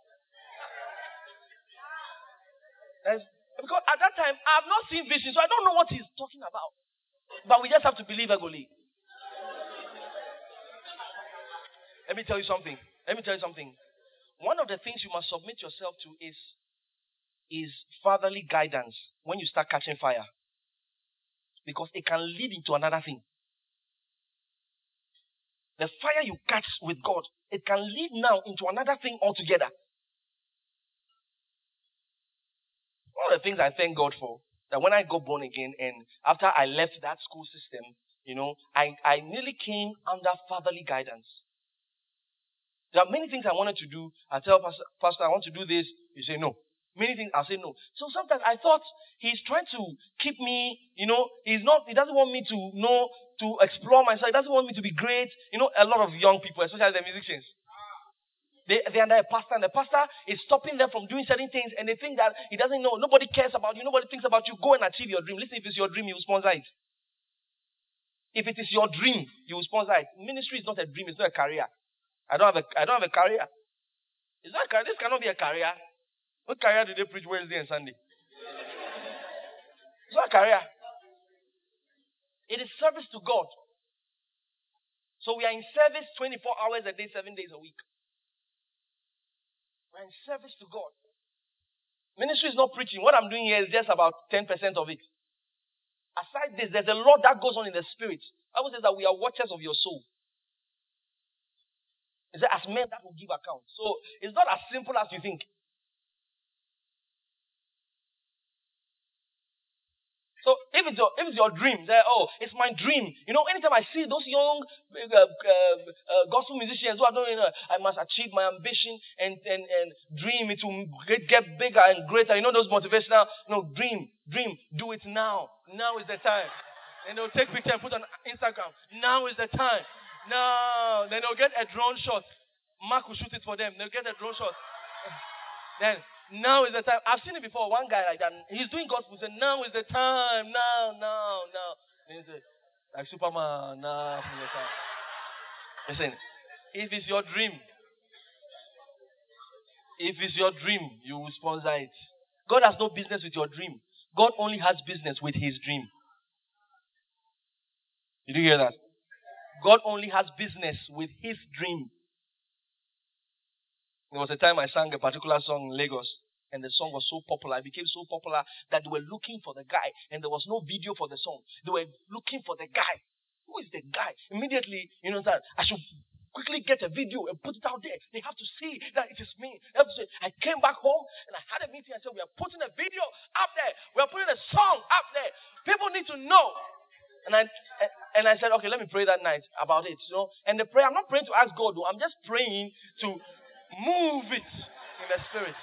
Because at that time, I have not seen vision, so I don't know what he's talking about. But we just have to believe Egoli. Let me tell you something. Let me tell you something. One of the things you must submit yourself to is, is fatherly guidance when you start catching fire. Because it can lead into another thing. The fire you catch with God, it can lead now into another thing altogether. One of the things I thank God for, that when I got born again and after I left that school system, you know, I, I nearly came under fatherly guidance. There are many things I wanted to do. I tell Pastor, Pastor, I want to do this. You say no. Many things I say no. So sometimes I thought he's trying to keep me, you know, he's not, he doesn't want me to know, to explore myself. He doesn't want me to be great. You know, a lot of young people, especially the musicians, they, they're under a pastor, and the pastor is stopping them from doing certain things, and they think that he doesn't know. Nobody cares about you. Nobody thinks about you. Go and achieve your dream. Listen, if it's your dream, you will sponsor it. If it is your dream, you will sponsor it. Ministry is not a dream. It's not a career. I don't have a, I don't have a career. It's not a career. This cannot be a career. What career do they preach Wednesday and Sunday? It's not a career. It is service to God. So we are in service 24 hours a day, seven days a week. We're in service to God. Ministry is not preaching. What I'm doing here is just about 10% of it. Aside this, there's a lot that goes on in the spirit. I would say that we are watchers of your soul. Is that as men that will give account. So it's not as simple as you think. So if it's your, if it's your dream, say, oh, it's my dream. You know, anytime I see those young uh, uh, uh, gospel musicians who are doing, uh, I must achieve my ambition and, and, and dream it will get, get bigger and greater. You know those motivational, you know, dream, dream, do it now. Now is the time. And they'll take picture and put on Instagram. Now is the time. Now. Then they'll get a drone shot. Mark will shoot it for them. They'll get a drone shot. Then now is the time. I've seen it before. One guy like that. He's doing gospel. He said, Now is the time. Now, now, now. And he said, Like Superman. Now is the time. Listen, if it's your dream, if it's your dream, you will sponsor it. God has no business with your dream. God only has business with his dream. Did you hear that? God only has business with his dream. There was a time I sang a particular song in Lagos, and the song was so popular. It became so popular that they were looking for the guy, and there was no video for the song. They were looking for the guy. Who is the guy? Immediately, you know that I should quickly get a video and put it out there. They have to see that it is me. I came back home and I had a meeting. I said, We are putting a video up there. We are putting a song up there. People need to know. And I and I said, okay, let me pray that night about it. You know, and the prayer, I'm not praying to ask God. I'm just praying to Move it in the spirit.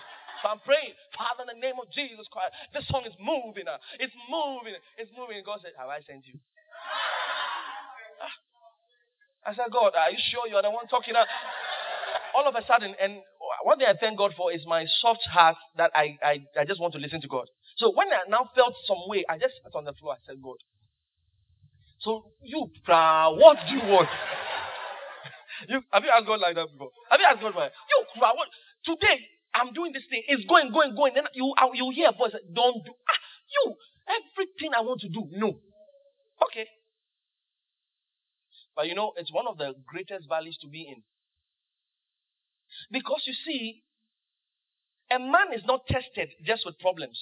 So I'm praying, Father, in the name of Jesus Christ, this song is moving. Uh, it's moving. It's moving. God said, Have I sent you? Ah. I said, God, are you sure you are the one talking? All of a sudden, and one thing I thank God for is my soft heart that I, I, I just want to listen to God. So when I now felt some way, I just sat on the floor. I said, God. So you, what do you want? You, have you asked God like that before? Have you asked God why? You. What? Today, I'm doing this thing. It's going, going, going. Then you, you hear a voice. Don't do. Ah, you. Everything I want to do. No. Okay. But you know, it's one of the greatest valleys to be in. Because you see, a man is not tested just with problems.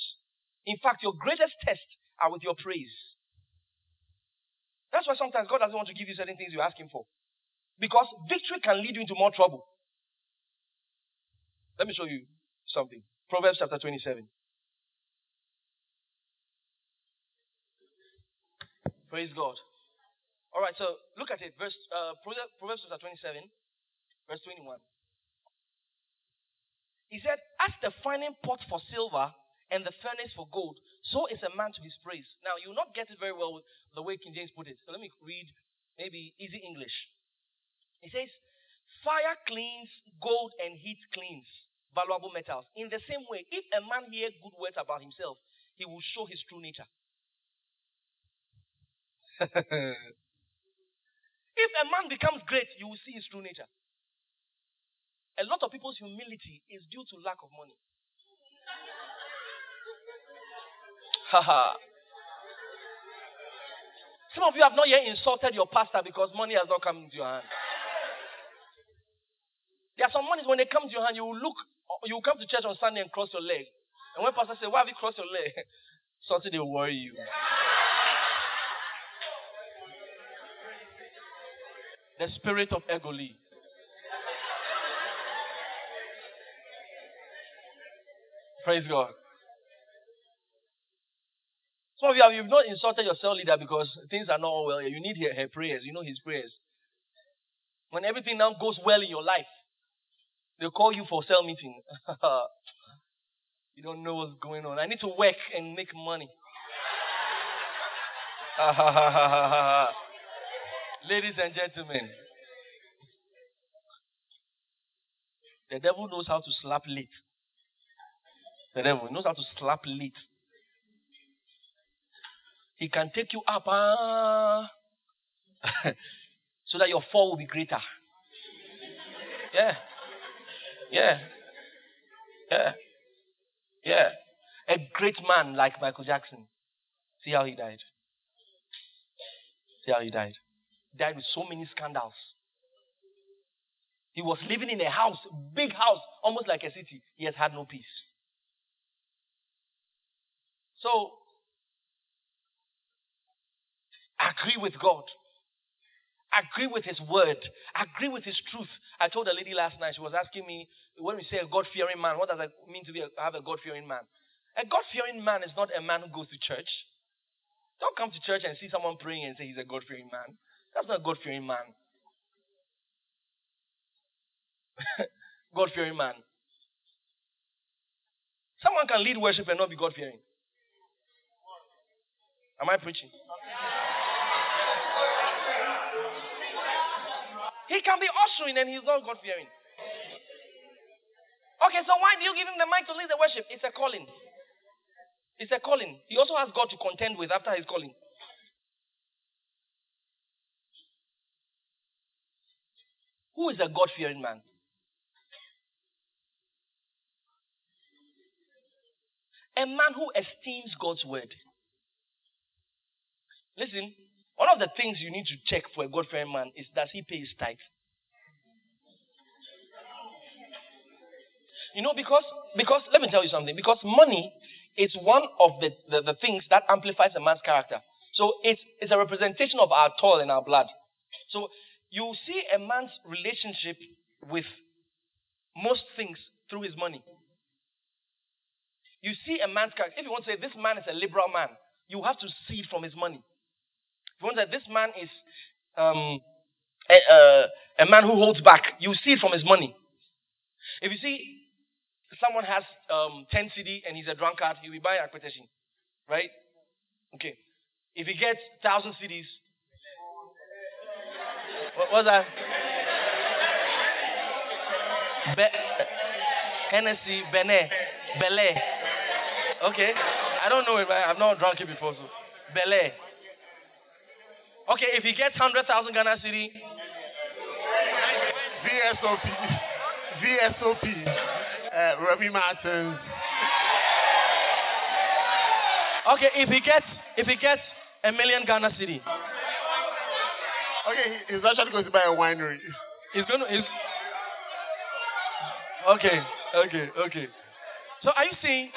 In fact, your greatest tests are with your praise. That's why sometimes God doesn't want to give you certain things you're asking for. Because victory can lead you into more trouble. Let me show you something. Proverbs chapter 27. Praise God. All right, so look at it. Verse uh, Proverbs chapter 27, verse 21. He said, As the finding pot for silver and the furnace for gold, so is a man to his praise. Now, you'll not get it very well with the way King James put it. So let me read maybe easy English. He says, Fire cleans, gold and heat cleans valuable metals. In the same way, if a man hear good words about himself, he will show his true nature. If a man becomes great, you will see his true nature. A lot of people's humility is due to lack of money. Haha. Some of you have not yet insulted your pastor because money has not come into your hand. There are some monies when they come to your hand, you will look, you will come to church on Sunday and cross your leg. And when pastor says, Why have you crossed your leg? Something they will worry you. The spirit of Egoli. Praise God. Some of you have you've not insulted your cell leader because things are not all well. You need her, her prayers. You know his prayers. When everything now goes well in your life, they call you for cell meeting. you don't know what's going on. I need to work and make money. Ladies and gentlemen, the devil knows how to slap late. The devil knows how to slap late. He can take you up uh, so that your fall will be greater. Yeah. Yeah. Yeah. Yeah. A great man like Michael Jackson. See how he died. See how he died He died with so many scandals. He was living in a house, big house, almost like a city. He has had no peace. So, agree with God. Agree with His word. Agree with His truth. I told a lady last night, she was asking me, when we say a God fearing man, what does it mean to be a, have a God fearing man? A God fearing man is not a man who goes to church. Don't come to church and see someone praying and say he's a God fearing man. That's not a God fearing man. God fearing man. Someone can lead worship and not be God fearing. Am I preaching? He can be ushering and he's not God fearing. Okay, so why do you give him the mic to lead the worship? It's a calling. It's a calling. He also has God to contend with after his calling. Who is a God fearing man? A man who esteems God's word. Listen, one of the things you need to check for a God fearing man is does he pay his tithe? You know, because because let me tell you something. Because money is one of the, the, the things that amplifies a man's character. So it's it's a representation of our toil and our blood. So you see a man's relationship with most things through his money. You see a man's character. If you want to say this man is a liberal man, you have to see it from his money. Say this man is um, a, a, a man who holds back, you see it from his money. If you see someone has um, 10 cedi and he's a drunkard, he will buy a quotation. Right? Okay. If he gets 1,000 cedis, what was that? Be- Hennessy, Benet, Belay. Okay. I don't know it, I've not drunk it before. So. Belay. Okay, if he gets 100,000 Ghana cedi. VSOP. VSOP. Uh, Remy Martins. Okay, if he gets if he gets a million Ghana cedi. Okay, he's actually going to buy a winery. He's going to. He's... Okay, okay, okay. So are you seeing?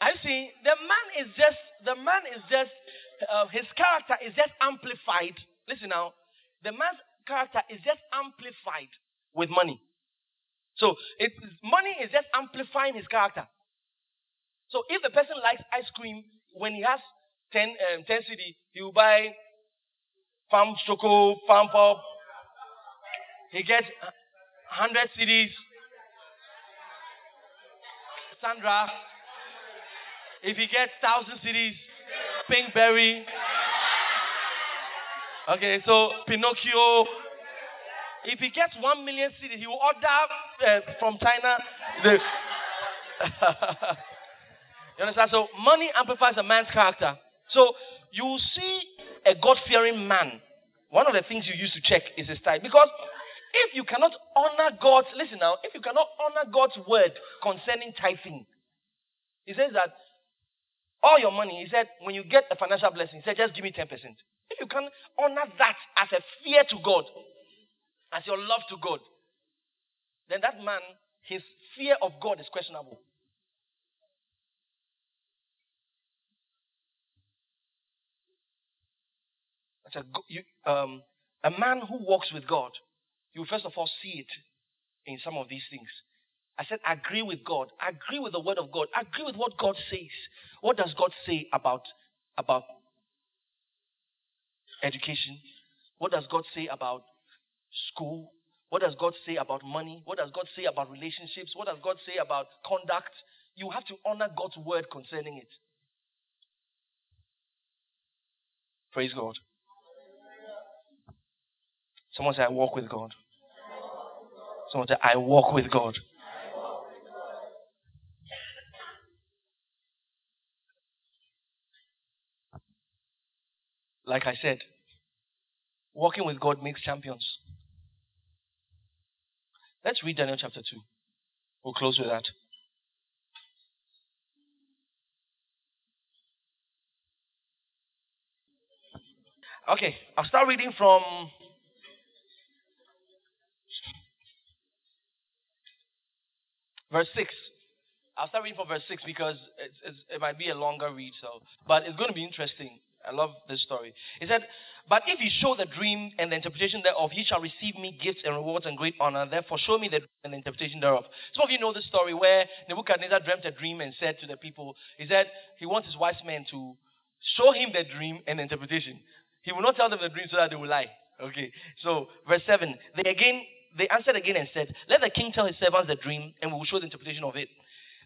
Are you seeing? The man is just. The man is just. Uh, his character is just amplified. Listen now. The man's character is just amplified with money. So it, money is just amplifying his character. So if the person likes ice cream, when he has 10, um, 10 cedi, he will buy farm choco, FanPop. He gets 100 cedis. Sandra. If he gets 1,000 cedis, Pinkberry. Okay, so Pinocchio. If he gets 1 million cedis, he will order uh, from China. The you understand? So money amplifies a man's character. So you see a God fearing man One of the things you use to check is his tithe. Because if you cannot honor God's, listen now, if you cannot honor God's word concerning tithing, he says that all your money, he said, when you get a financial blessing, he said, just give me 10%. If you can honor that as a fear to God, as your love to God, then that man, his fear of God is questionable. a, you, um, a man who walks with God, you first of all see it in some of these things. I said, agree with God, agree with the word of God, agree with what God says. What does God say about, about education? What does God say about school? What does God say about money? What does God say about relationships? What does God say about conduct? You have to honor God's word concerning it. Praise God. Someone say, I walk with God. Someone say, I walk with God. Like I said, walking with God makes champions. Let's read Daniel chapter 2. We'll close with that. Okay, I'll start reading from verse 6. I'll start reading from verse 6 because it's, it's, it might be a longer read, so but it's going to be interesting. I love this story. He said, But if you show the dream and the interpretation thereof, ye shall receive me gifts and rewards and great honor. Therefore, show me the dream and the interpretation thereof. Some of you know the story where Nebuchadnezzar dreamt a dream and said to the people, He said he wants his wise men to show him the dream and the interpretation. He will not tell them the dream so that they will lie. Okay. So, verse 7. They again they answered again and said, Let the king tell his servants the dream, and we will show the interpretation of it.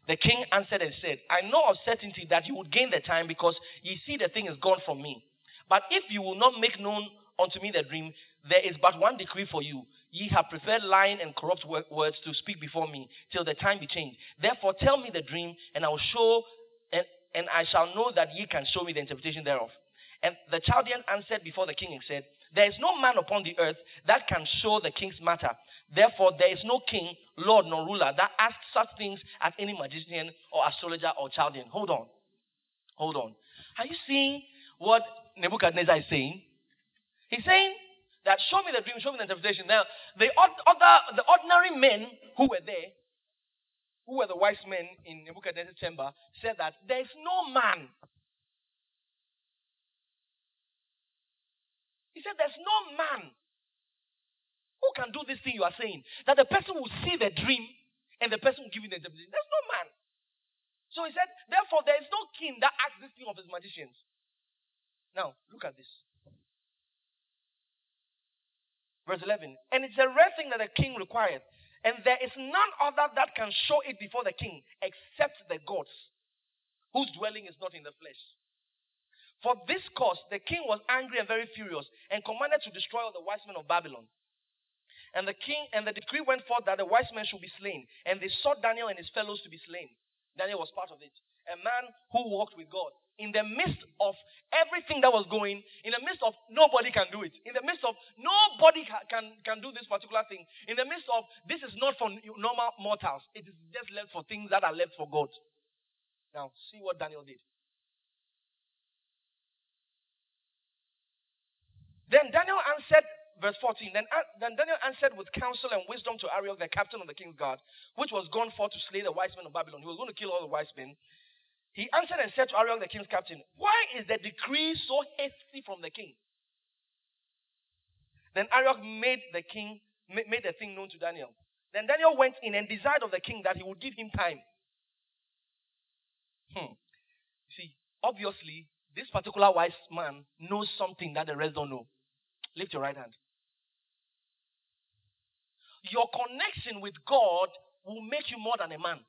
The king answered and said, I know of certainty that you would gain the time because ye see the thing is gone from me. But if you will not make known unto me the dream, there is but one decree for you. Ye have preferred lying and corrupt words to speak before me till the time be changed. Therefore tell me the dream, and I will show, and, and I shall know that ye can show me the interpretation thereof. And the Chaldean answered before the king and said, There is no man upon the earth that can show the king's matter. Therefore, there is no king, lord, nor ruler that asks such things as any magician or astrologer or Chaldean. Hold on. Hold on. Are you seeing what Nebuchadnezzar is saying? He's saying that show me the dream, show me the interpretation. Now, the other, the ordinary men who were there, who were the wise men in Nebuchadnezzar's chamber, said that there is no man He said, There's no man who can do this thing you are saying. That the person will see the dream and the person will give you the interpretation. There's no man. So he said, Therefore, there is no king that asks this thing of his magicians. Now, look at this. Verse 11. And it's a rare thing that a king required. And there is none other that can show it before the king except the gods, whose dwelling is not in the flesh. For this cause, the king was angry and very furious and commanded to destroy all the wise men of Babylon. And the king and the decree went forth that the wise men should be slain. And they sought Daniel and his fellows to be slain. Daniel was part of it. A man who walked with God. In the midst of everything that was going, in the midst of nobody can do it, in the midst of nobody can, can do this particular thing, in the midst of this is not for normal mortals, it is just left for things that are left for God. Now, see what Daniel did. Then Daniel answered, verse 14, then, then Daniel answered with counsel and wisdom to Arioch, the captain of the king's guard, which was gone forth to slay the wise men of Babylon. He was going to kill all the wise men. He answered and said to Arioch, the king's captain, Why is the decree so hasty from the king? Then Arioch made the king made the thing known to Daniel. Then Daniel went in and desired of the king that he would give him time. Hmm. See, obviously, this particular wise man knows something that the rest don't know. Lift your right hand. Your connection with God will make you more than a man.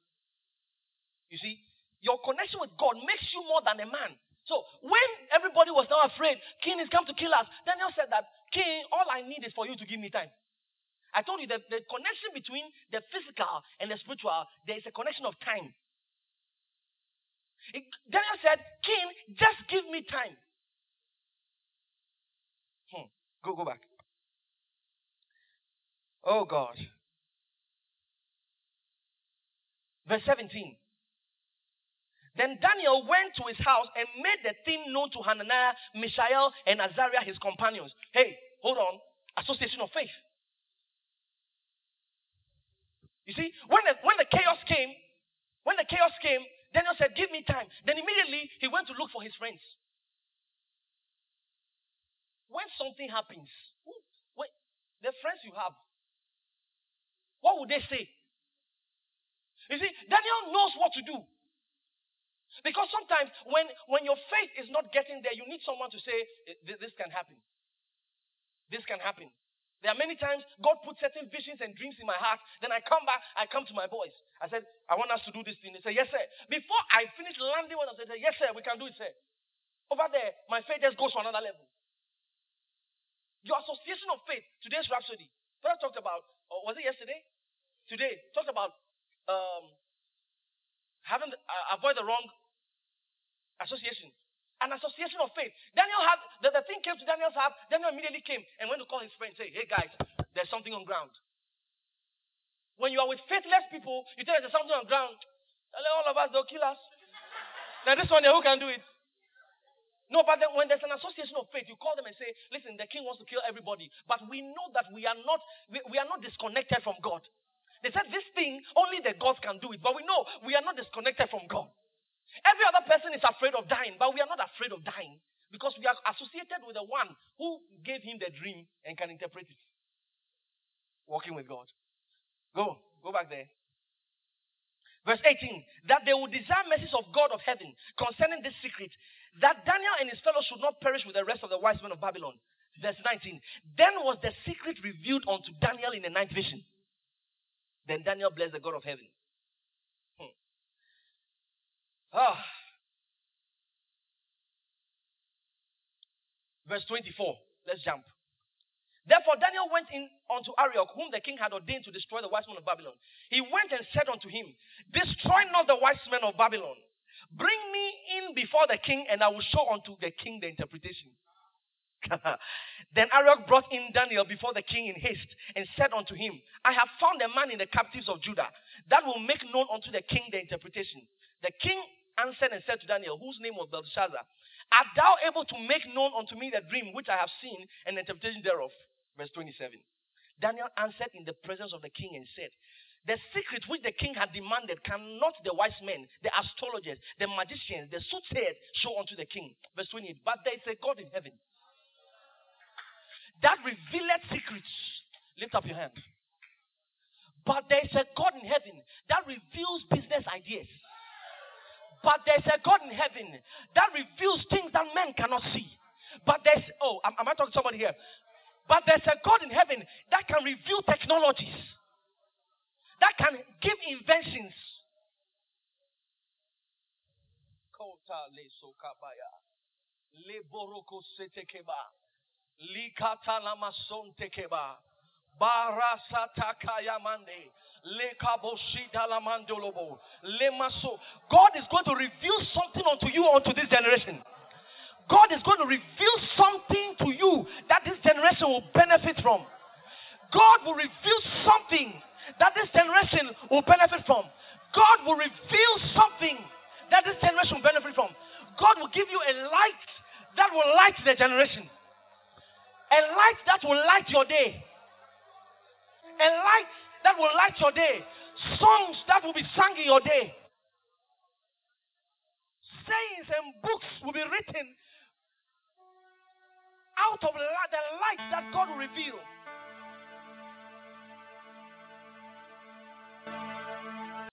You see, your connection with God makes you more than a man. So when everybody was now afraid, King is come to kill us, Daniel said that, King, all I need is for you to give me time. I told you that the connection between the physical and the spiritual, there is a connection of time. Daniel said, King, just give me time. Go, go back. Oh God. Verse 17. Then Daniel went to his house and made the thing known to Hananiah, Mishael, and Azariah, his companions. Hey, hold on. Association of faith. You see, when the, when the chaos came, when the chaos came, Daniel said, Give me time. Then immediately he went to look for his friends. When something happens, wait, the friends you have, what would they say? You see, Daniel knows what to do. Because sometimes when, when your faith is not getting there, you need someone to say, eh, This can happen. This can happen. There are many times God put certain visions and dreams in my heart. Then I come back, I come to my boys. I said, I want us to do this thing. They say, Yes, sir. Before I finish landing one what I said, Yes, sir, we can do it, sir. Over there, my faith just goes to another level. Your association of faith, today's Rhapsody. I talked about, or was it yesterday? Today, talked about um, having uh, avoid the wrong association an association of faith. Daniel had, the, the thing came to Daniel's heart. Daniel immediately came and went to call his friends, say, hey guys, there's something on ground. When you are with faithless people, you tell them there's something on ground. All of us, they'll kill us. Now this one who can do it? No, but then when there's an association of faith, you call them and say, listen, the king wants to kill everybody. But we know that we are not, we, we are not disconnected from God. They said this thing, only the gods can do it. But we know we are not disconnected from God. Every other person is afraid of dying, but we are not afraid of dying because we are associated with the one who gave him the dream and can interpret it. Walking with God. Go, go back there. Verse 18 that they will desire mercies of God of heaven concerning this secret, that Daniel and his fellows should not perish with the rest of the wise men of Babylon. Verse 19 Then was the secret revealed unto Daniel in the ninth vision. Then Daniel blessed the God of heaven. Ah. Verse 24. Let's jump. Therefore, Daniel went in unto Arioch, whom the king had ordained to destroy the wise men of Babylon. He went and said unto him, Destroy not the wise men of Babylon. Bring me in before the king, and I will show unto the king the interpretation. then Arioch brought in Daniel before the king in haste and said unto him, I have found a man in the captives of Judah that will make known unto the king the interpretation. The king answered and said to Daniel, whose name was Belteshazzar, Art thou able to make known unto me the dream which I have seen and the interpretation thereof? Verse 27. Daniel answered in the presence of the king and said, The secret which the king had demanded cannot the wise men, the astrologers, the magicians, the soothsayers show unto the king. Verse 28. But there is a God in heaven that revealeth secrets. Lift up your hand. But there is a God in heaven that reveals business ideas. But there's a God in heaven that reveals things that men cannot see. But there's, oh, am, am I talking to somebody here? But there's a God in heaven that can reveal technologies, that can give inventions. Kota le sokabaya. Le. Likata lamason tekeba. Barasata kayamande. God is going to reveal something unto you unto this generation. God is going to reveal something to you that this generation will benefit from. God will reveal something that this generation will benefit from. God will reveal something that this generation will benefit from. God will give you a light that will light the generation. A light that will light your day. A light that will light your day, songs that will be sung in your day, sayings and books will be written out of the light that God will reveal. Thank you.